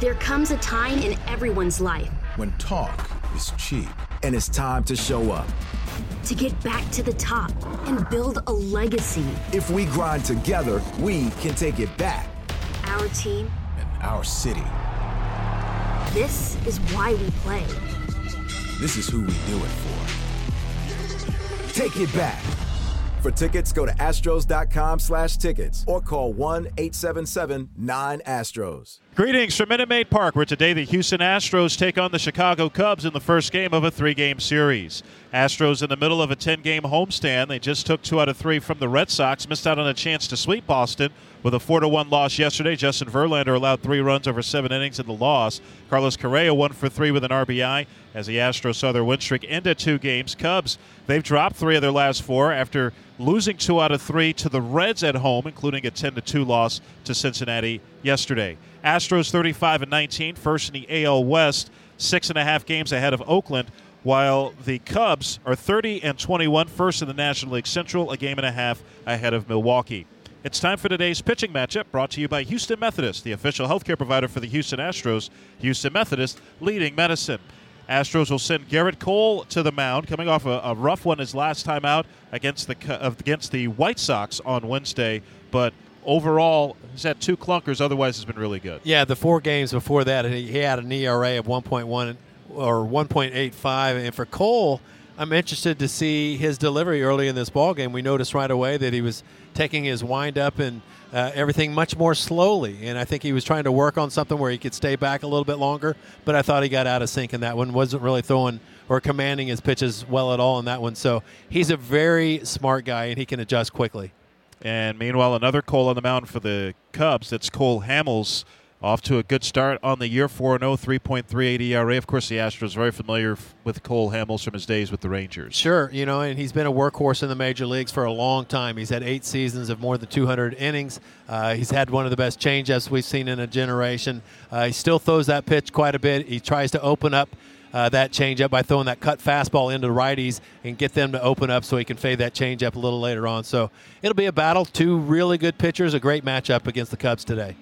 There comes a time in everyone's life when talk is cheap and it's time to show up. To get back to the top and build a legacy. If we grind together, we can take it back. Our team and our city. This is why we play. This is who we do it for. Take it back. For tickets, go to astros.com slash tickets or call 1-877-9-ASTROS. Greetings from Minute Maid Park, where today the Houston Astros take on the Chicago Cubs in the first game of a three-game series. Astros in the middle of a 10-game homestand. They just took two out of three from the Red Sox, missed out on a chance to sweep Boston with a 4-1 loss yesterday. Justin Verlander allowed three runs over seven innings in the loss. Carlos Correa one for three with an RBI as the Astros saw their win streak into two games. Cubs, they've dropped three of their last four after losing two out of three to the Reds at home, including a 10-2 loss to Cincinnati yesterday. Astros 35 and 19, first in the AL West, six and a half games ahead of Oakland, while the Cubs are 30 and 21, first in the National League Central, a game and a half ahead of Milwaukee. It's time for today's pitching matchup brought to you by Houston Methodist, the official healthcare provider for the Houston Astros. Houston Methodist leading medicine. Astros will send Gerrit Cole to the mound, coming off a, a rough one his last time out against the uh, against the White Sox on Wednesday, but overall, he's had two clunkers. Otherwise, has been really good. Yeah, the four games before that, he had an ERA of 1.1 or 1.85, and for Cole, I'm interested to see his delivery early in this ball game. We noticed right away that he was taking his wind up and uh, everything much more slowly, and I think he was trying to work on something where he could stay back a little bit longer. But I thought he got out of sync in that one. wasn't really throwing or commanding his pitches well at all in that one. So he's a very smart guy, and he can adjust quickly. And meanwhile, another Cole on the mound for the Cubs. That's Cole Hamels. Off to a good start on the year 4 0, 3.38 ERA. Of course, the Astros very familiar with Cole Hamels from his days with the Rangers. Sure, you know, and he's been a workhorse in the major leagues for a long time. He's had eight seasons of more than 200 innings. Uh, he's had one of the best changeups we've seen in a generation. Uh, he still throws that pitch quite a bit. He tries to open up uh, that changeup by throwing that cut fastball into the righties and get them to open up so he can fade that changeup a little later on. So it'll be a battle. Two really good pitchers, a great matchup against the Cubs today.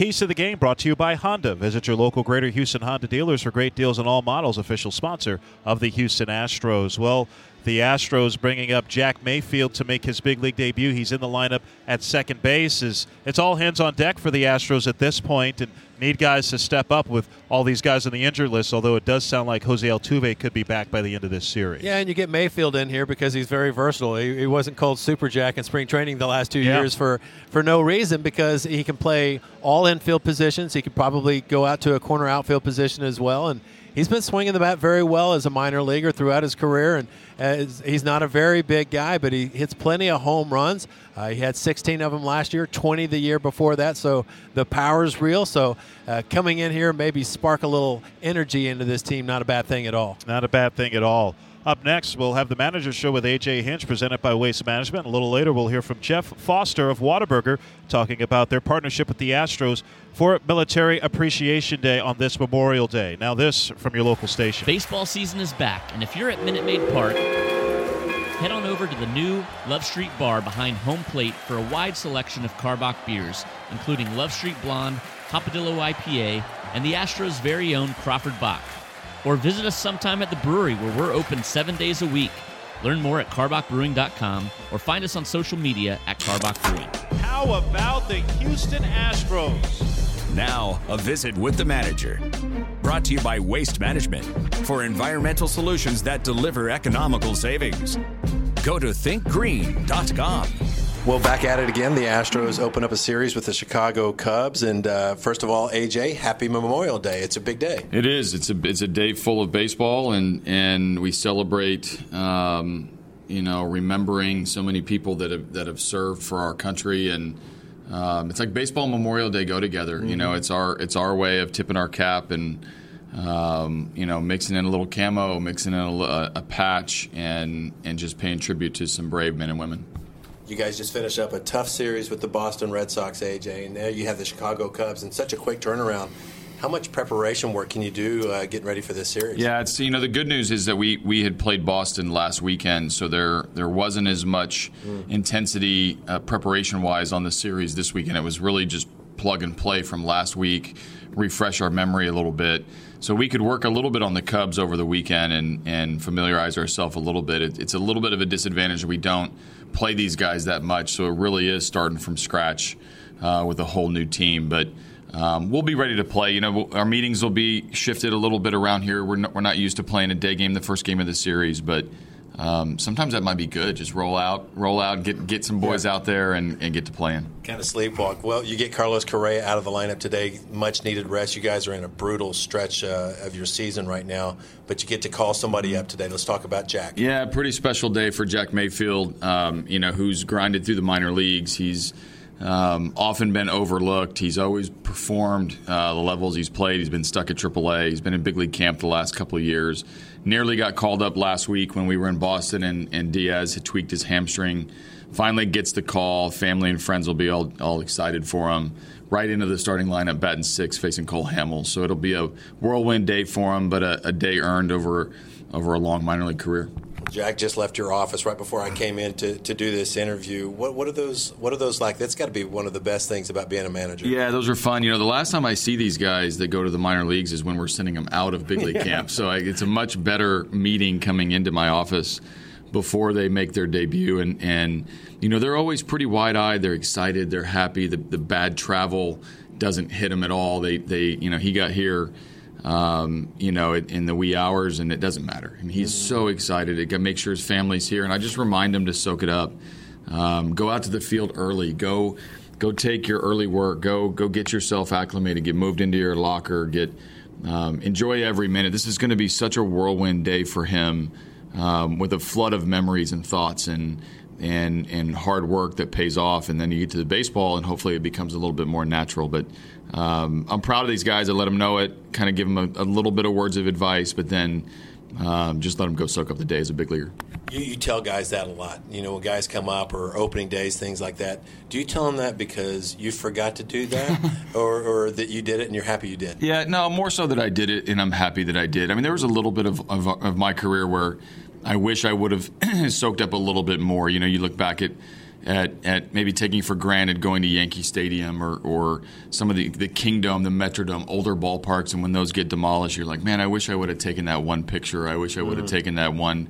Keys to the game brought to you by Honda. Visit your local Greater Houston Honda dealers for great deals on all models, official sponsor of the Houston Astros. Well, the Astros bringing up Jack Mayfield to make his big league debut. He's in the lineup at second base. Is it's all hands on deck for the Astros at this point, and need guys to step up with all these guys on the injured list. Although it does sound like Jose Altuve could be back by the end of this series. Yeah, and you get Mayfield in here because he's very versatile. He, he wasn't called Super Jack in spring training the last two yeah. years for for no reason because he can play all infield positions. He could probably go out to a corner outfield position as well, and he's been swinging the bat very well as a minor leaguer throughout his career, and uh, he's not a very big guy, but he hits plenty of home runs. Uh, he had 16 of them last year, 20 the year before that, so the power's real. So uh, coming in here, maybe spark a little energy into this team, not a bad thing at all. Not a bad thing at all. Up next, we'll have the manager show with AJ Hinch, presented by Waste Management. A little later, we'll hear from Jeff Foster of Whataburger talking about their partnership with the Astros for Military Appreciation Day on this Memorial Day. Now, this from your local station. Baseball season is back, and if you're at Minute Maid Park, head on over to the new Love Street Bar behind home plate for a wide selection of Karbach beers, including Love Street Blonde, Hopadillo IPA, and the Astros' very own Crawford Bock or visit us sometime at the brewery where we're open seven days a week. Learn more at karbachbrewing.com or find us on social media at Karbach Brewing. How about the Houston Astros? Now, a visit with the manager. Brought to you by Waste Management for environmental solutions that deliver economical savings. Go to thinkgreen.com. Well, back at it again. The Astros open up a series with the Chicago Cubs, and uh, first of all, AJ, Happy Memorial Day! It's a big day. It is. It's a it's a day full of baseball, and and we celebrate. Um, you know, remembering so many people that have that have served for our country, and um, it's like baseball Memorial Day go together. Mm-hmm. You know, mm-hmm. it's our it's our way of tipping our cap and. Um, you know, mixing in a little camo, mixing in a, a patch, and and just paying tribute to some brave men and women. You guys just finished up a tough series with the Boston Red Sox, AJ, and now you have the Chicago Cubs in such a quick turnaround. How much preparation work can you do uh, getting ready for this series? Yeah, it's you know the good news is that we we had played Boston last weekend, so there there wasn't as much mm. intensity uh, preparation wise on the series this weekend. It was really just plug and play from last week, refresh our memory a little bit. So we could work a little bit on the Cubs over the weekend and, and familiarize ourselves a little bit. It, it's a little bit of a disadvantage. We don't play these guys that much, so it really is starting from scratch uh, with a whole new team. But um, we'll be ready to play. You know, our meetings will be shifted a little bit around here. We're not, we're not used to playing a day game, the first game of the series, but um, sometimes that might be good. Just roll out, roll out, get get some boys yeah. out there and, and get to playing. Kind of sleepwalk. Well, you get Carlos Correa out of the lineup today. Much needed rest. You guys are in a brutal stretch uh, of your season right now, but you get to call somebody up today. Let's talk about Jack. Yeah, pretty special day for Jack Mayfield. Um, you know, who's grinded through the minor leagues. He's um, often been overlooked. He's always performed uh, the levels he's played. He's been stuck at AAA. He's been in big league camp the last couple of years. Nearly got called up last week when we were in Boston, and, and Diaz had tweaked his hamstring. Finally gets the call. Family and friends will be all, all excited for him. Right into the starting lineup, batting six, facing Cole Hamels. So it'll be a whirlwind day for him, but a, a day earned over over a long minor league career. Jack just left your office right before I came in to, to do this interview. What what are those what are those like? That's got to be one of the best things about being a manager. Yeah, those are fun. You know, the last time I see these guys that go to the minor leagues is when we're sending them out of big league yeah. camp. So I, it's a much better meeting coming into my office before they make their debut and and you know they're always pretty wide eyed. They're excited. They're happy. The the bad travel doesn't hit them at all. They they you know he got here um, you know, in the wee hours, and it doesn't matter. And he's so excited to make sure his family's here, and I just remind him to soak it up. Um, go out to the field early. Go, go take your early work. Go, go get yourself acclimated. Get moved into your locker. Get um, enjoy every minute. This is going to be such a whirlwind day for him, um, with a flood of memories and thoughts and and and hard work that pays off. And then you get to the baseball, and hopefully it becomes a little bit more natural. But um, I'm proud of these guys. I let them know it, kind of give them a, a, little bit of words of advice, but then um, just let them go soak up the day as a big leaguer. You, you, tell guys that a lot. You know, when guys come up or opening days, things like that. Do you tell them that because you forgot to do that, or, or, that you did it and you're happy you did? Yeah, no, more so that I did it and I'm happy that I did. I mean, there was a little bit of, of, of my career where I wish I would have soaked up a little bit more. You know, you look back at at, at maybe taking for granted going to Yankee Stadium or, or some of the, the Kingdome, the Metrodome, older ballparks, and when those get demolished, you're like, man, I wish I would have taken that one picture. I wish I would have mm-hmm. taken that one,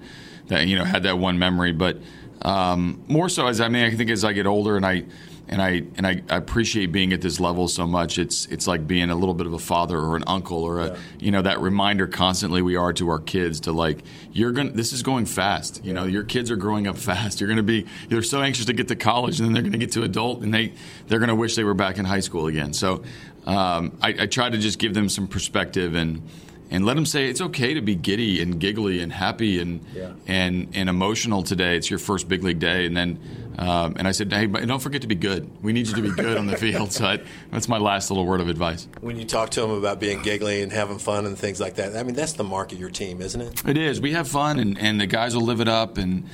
that you know, had that one memory. But um, more so as I mean, I think as I get older and I and I and I, I, appreciate being at this level so much. It's it's like being a little bit of a father or an uncle or a yeah. you know that reminder constantly we are to our kids to like you're going this is going fast. You yeah. know your kids are growing up fast. You're going to be they're so anxious to get to college and then they're going to get to adult and they they're going to wish they were back in high school again. So um, I, I try to just give them some perspective and and let them say it's okay to be giddy and giggly and happy and yeah. and and emotional today. It's your first big league day, and then um, and I said, hey, but don't forget to be good. We need you to be good on the field. So I, that's my last little word of advice. When you talk to them about being giggly and having fun and things like that, I mean that's the mark of your team, isn't it? It is. We have fun, and and the guys will live it up and.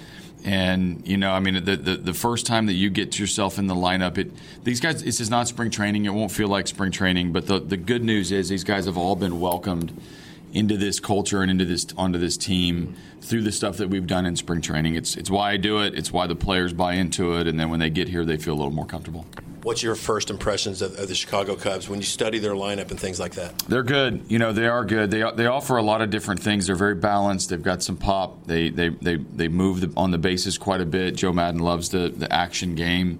And you know, I mean, the, the, the first time that you get yourself in the lineup, it these guys. This is not spring training. It won't feel like spring training. But the the good news is these guys have all been welcomed into this culture and into this onto this team through the stuff that we've done in spring training. It's it's why I do it. It's why the players buy into it, and then when they get here, they feel a little more comfortable. What's your first impressions of, of, the Chicago Cubs when you study their lineup and things like that? They're good. You know, they are good. They they offer a lot of different things. They're very balanced. They've got some pop. They they they they move the, on the bases quite a bit. Joe Maddon loves the the action game.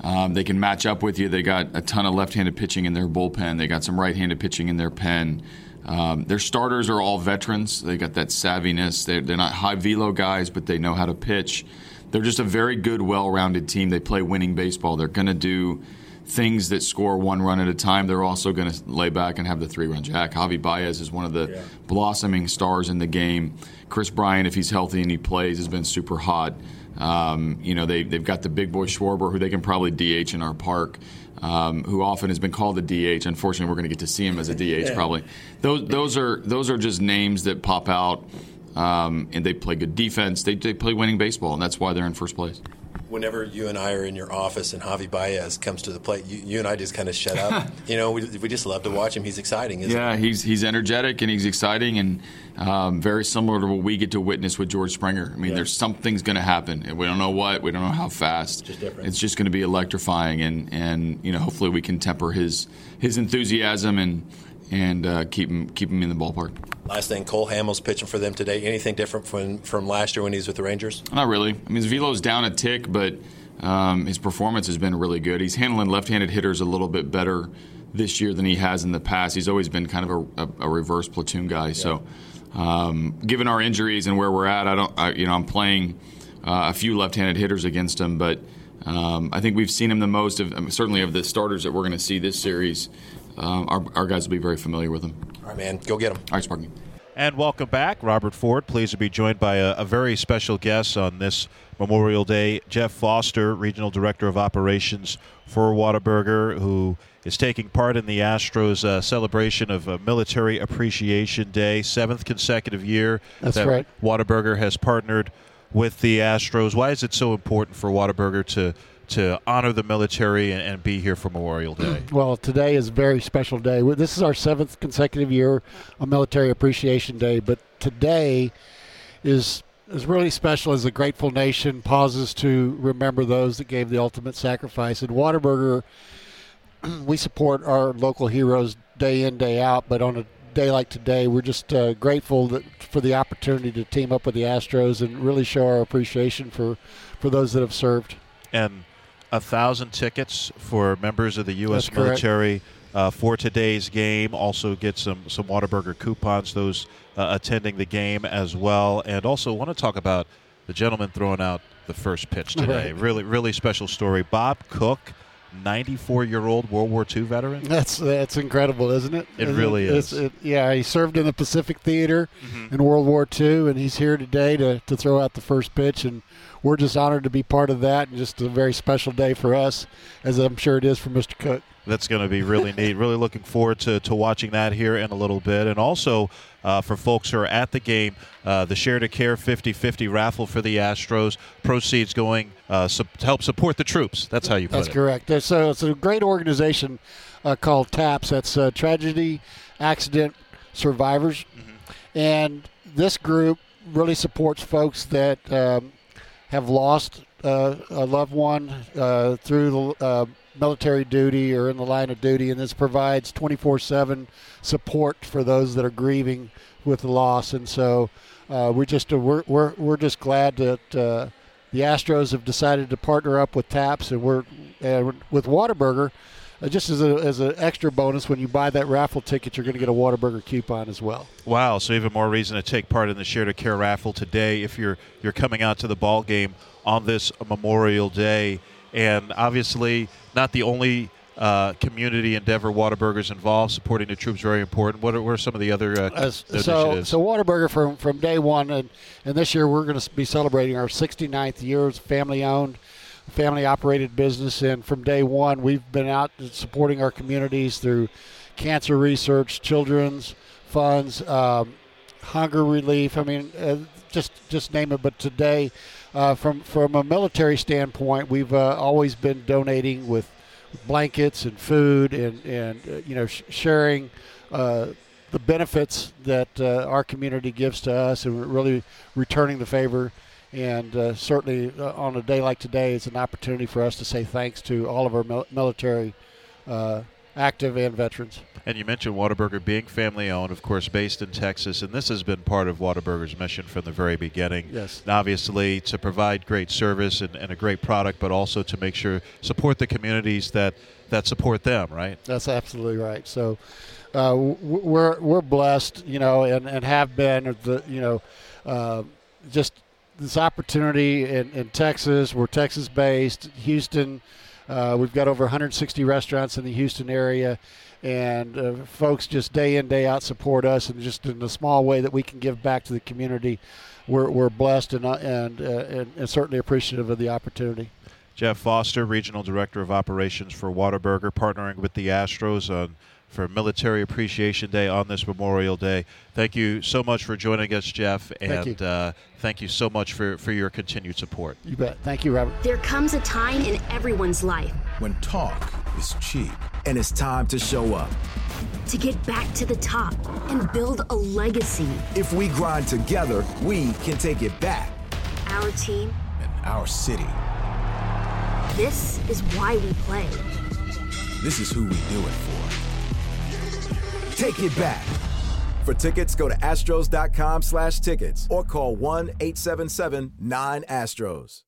Um, they can match up with you. They got a ton of left-handed pitching in their bullpen. They got some right-handed pitching in their pen. Um, their starters are all veterans. They got that savviness. They're, they're not high velo guys, but they know how to pitch. They're just a very good, well-rounded team. They play winning baseball. They're going to do things that score one run at a time. They're also going to lay back and have the three-run jack. Javi Baez is one of the yeah. blossoming stars in the game. Kris Bryant, if he's healthy and he plays, has been super hot. Um, you know, they, they've got the big boy Schwarber, who they can probably DH in our park um, who often has been called a DH. Unfortunately, we're going to get to see him as a DH probably. Those those are those are just names that pop out, um, and they play good defense. They, they play winning baseball, and that's why they're in first place. Whenever you and I are in your office and Javi Baez comes to the plate, you, you and I just kind of shut up. you know, we, we just love to watch him. He's exciting, yeah, he? he's he's energetic and he's exciting and um, very similar to what we get to witness with George Springer. I mean, yeah. there's something's going to happen, and we don't know what, we don't know how fast. It's Just different. it's just going to be electrifying, and and you know, hopefully we can temper his his enthusiasm and and uh, keep him keep him in the ballpark. Last thing, Cole Hamels pitching for them today. Anything different from from last year when he was with the Rangers? Not really. I mean, his velo's down a tick, but um, his performance has been really good. He's handling left-handed hitters a little bit better this year than he has in the past. He's always been kind of a, a, a reverse platoon guy. Yeah. So, um, given our injuries and where we're at, I don't. I, you know, I'm playing uh, a few left-handed hitters against him, but. Um, I think we've seen him the most of, certainly of the starters that we're going to see this series. Um, our, our, guys will be very familiar with him. All right, man, go get him. All right, Sparky. And welcome back, Robert Ford. Pleased to be joined by a, a, very special guest on this Memorial Day, Jeff Foster, Regional Director of Operations for Whataburger, who is taking part in the Astros uh, celebration of uh, Military Appreciation Day, seventh consecutive year That's that right. Whataburger has partnered with the Astros. Why is it so important for Whataburger to to honor the military and, and, be here for Memorial Day? Well, today is a very special day. This is our seventh consecutive year on Military Appreciation Day, but today is is really special as a grateful nation pauses to remember those that gave the ultimate sacrifice. And Whataburger, we support our local heroes day in day out, but on a day like today, we're just uh, grateful that, for the opportunity to team up with the Astros and really show our appreciation for for those that have served. And a thousand tickets for members of the U.S. military uh, for today's game. Also get some some Whataburger coupons. Those uh, attending the game as well, and also want to talk about the gentleman throwing out the first pitch today. Right. Really, really special story. Bob Cook. 94 year old World War II veteran. That's that's incredible, isn't it? It really is. It, yeah, he served in the Pacific Theater mm-hmm. in World War II, and he's here today to, to throw out the first pitch. And we're just honored to be part of that, and just a very special day for us, as I'm sure it is for Mr. Cook. That's going to be really neat. Really looking forward to, to watching that here in a little bit. And also, uh, for folks who are at the game, uh, the Share to Care 50 50 raffle for the Astros. Proceeds going uh, su- to help support the troops. That's how you put That's it. That's correct. It's a, it's a great organization uh, called TAPS. That's uh, Tragedy Accident Survivors. Mm-hmm. And this group really supports folks that um, have lost uh, a loved one uh, through the uh, military duty or in the line of duty, and this provides 24/7 support for those that are grieving with the loss. And so uh, we're just uh, we're, we're we're just glad that uh, the Astros have decided to partner up with TAPS, and we're with Whataburger. Uh, just as, a, as an extra bonus, when you buy that raffle ticket, you're going to get a Whataburger coupon as well. Wow! So even more reason to take part in the Share to Care raffle today if you're you're coming out to the ball game on this Memorial Day, and obviously not the only uh, community endeavor Whataburger's involved. Supporting the troops very important. What are, what are some of the other uh, uh, so so Whataburger from from day one, and, and this year we're going to be celebrating our 69th year as family owned family operated business, and from day one, we've been out supporting our communities through cancer research, children's funds, um, hunger relief. I mean, uh, just just name it. But today, uh, from from a military standpoint, we've uh, always been donating with blankets and food, and and uh, you know sh- sharing uh, the benefits that uh, our community gives to us, and really returning the favor and uh, certainly uh, on a day like today, it's an opportunity for us to say thanks to all of our mil- military, uh, active and veterans. And you mentioned Whataburger being family owned, of course, based in Texas, and this has been part of Whataburger's mission from the very beginning. Yes. obviously, to provide great service and, and a great product, but also to make sure support the communities that that support them. Right. That's absolutely right. So. Uh, we're we're blessed, you know, and, and have been the you know, uh, just this opportunity in, in Texas. We're Texas based, Houston. Uh, we've got over 160 restaurants in the Houston area, and uh, folks just day in day out support us, and just in the small way that we can give back to the community, we're, we're blessed and, uh, and, uh, and, and certainly appreciative of the opportunity. Jeff Foster, Regional Director of Operations for Whataburger, partnering with the Astros on for Military Appreciation Day on this Memorial Day. Thank you so much for joining us, Jeff, and Thank you. Uh, thank you so much for, for your continued support. You bet. Thank you, Robert. There comes a time in everyone's life When talk is cheap and it's time to show up. to get back to the top and build a legacy. If we grind together, we can take it back. Our team, And our city. this is why we play. This is who we do it for. Take it back. For tickets, go to astros.com slash tickets or call 1-877-9-ASTROS.